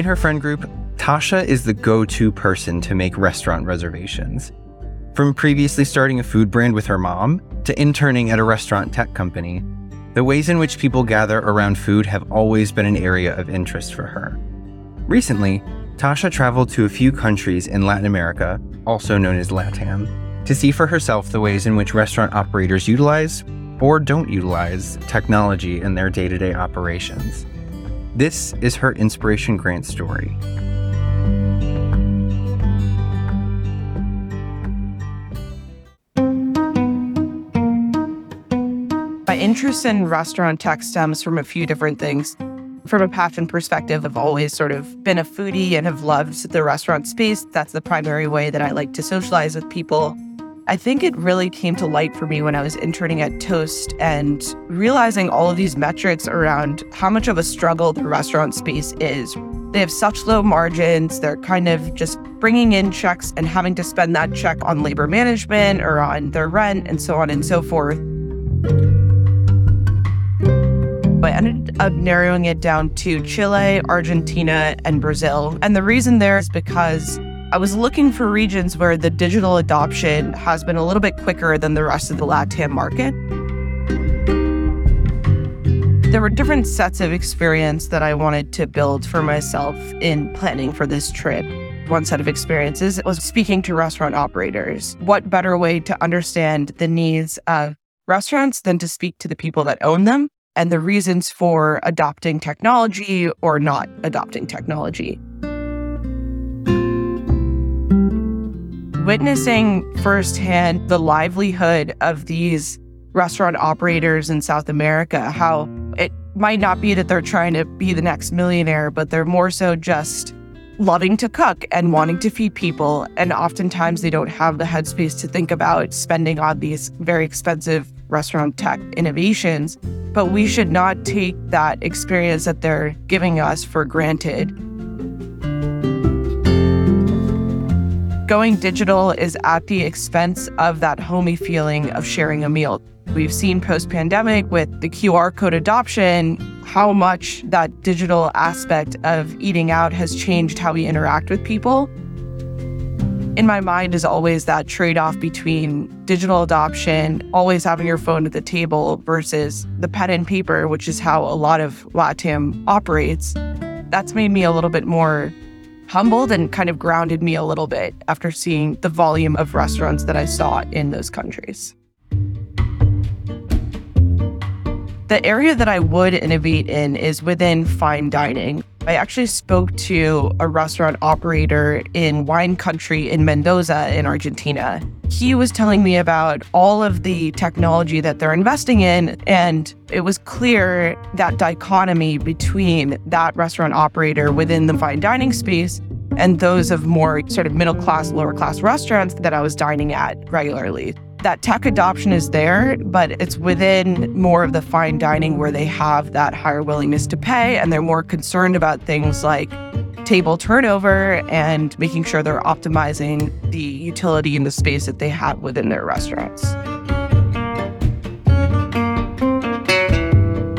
In her friend group, Tasha is the go to person to make restaurant reservations. From previously starting a food brand with her mom to interning at a restaurant tech company, the ways in which people gather around food have always been an area of interest for her. Recently, Tasha traveled to a few countries in Latin America, also known as LATAM, to see for herself the ways in which restaurant operators utilize or don't utilize technology in their day to day operations. This is her Inspiration Grant story. My interest in restaurant tech stems from a few different things. From a passion perspective, I've always sort of been a foodie and have loved the restaurant space. That's the primary way that I like to socialize with people. I think it really came to light for me when I was interning at Toast and realizing all of these metrics around how much of a struggle the restaurant space is. They have such low margins. They're kind of just bringing in checks and having to spend that check on labor management or on their rent and so on and so forth. I ended up narrowing it down to Chile, Argentina, and Brazil. And the reason there is because I was looking for regions where the digital adoption has been a little bit quicker than the rest of the LATAM market. There were different sets of experience that I wanted to build for myself in planning for this trip. One set of experiences was speaking to restaurant operators. What better way to understand the needs of restaurants than to speak to the people that own them and the reasons for adopting technology or not adopting technology? Witnessing firsthand the livelihood of these restaurant operators in South America, how it might not be that they're trying to be the next millionaire, but they're more so just loving to cook and wanting to feed people. And oftentimes they don't have the headspace to think about spending on these very expensive restaurant tech innovations. But we should not take that experience that they're giving us for granted going digital is at the expense of that homey feeling of sharing a meal. We've seen post pandemic with the QR code adoption how much that digital aspect of eating out has changed how we interact with people. In my mind is always that trade off between digital adoption, always having your phone at the table, versus the pen and paper, which is how a lot of LATAM operates. That's made me a little bit more humbled and kind of grounded me a little bit after seeing the volume of restaurants that I saw in those countries. The area that I would innovate in is within fine dining. I actually spoke to a restaurant operator in wine country in Mendoza in Argentina. He was telling me about all of the technology that they're investing in, and it was clear that dichotomy between that restaurant operator within the fine dining space and those of more sort of middle class, lower class restaurants that I was dining at regularly that tech adoption is there, but it's within more of the fine dining where they have that higher willingness to pay and they're more concerned about things like table turnover and making sure they're optimizing the utility and the space that they have within their restaurants.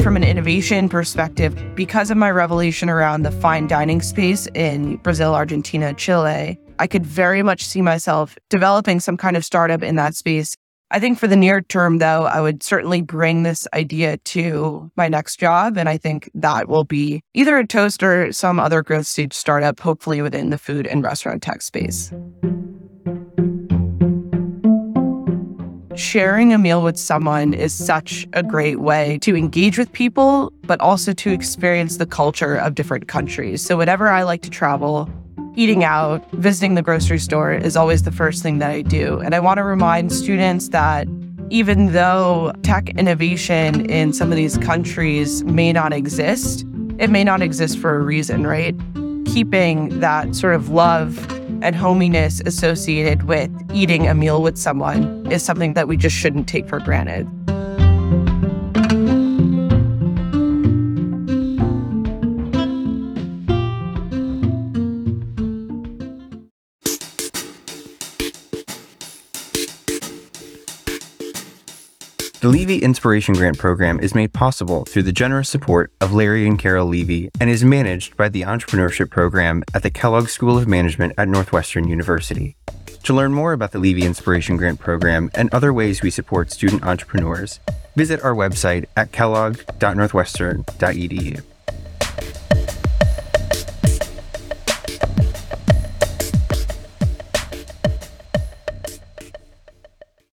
From an innovation perspective, because of my revelation around the fine dining space in Brazil, Argentina, Chile, I could very much see myself developing some kind of startup in that space. I think for the near term, though, I would certainly bring this idea to my next job. And I think that will be either a toast or some other growth stage startup, hopefully within the food and restaurant tech space. Sharing a meal with someone is such a great way to engage with people, but also to experience the culture of different countries. So, whenever I like to travel, eating out, visiting the grocery store is always the first thing that I do. And I want to remind students that even though tech innovation in some of these countries may not exist, it may not exist for a reason, right? Keeping that sort of love and hominess associated with eating a meal with someone is something that we just shouldn't take for granted. The Levy Inspiration Grant Program is made possible through the generous support of Larry and Carol Levy and is managed by the Entrepreneurship Program at the Kellogg School of Management at Northwestern University. To learn more about the Levy Inspiration Grant Program and other ways we support student entrepreneurs, visit our website at kellogg.northwestern.edu.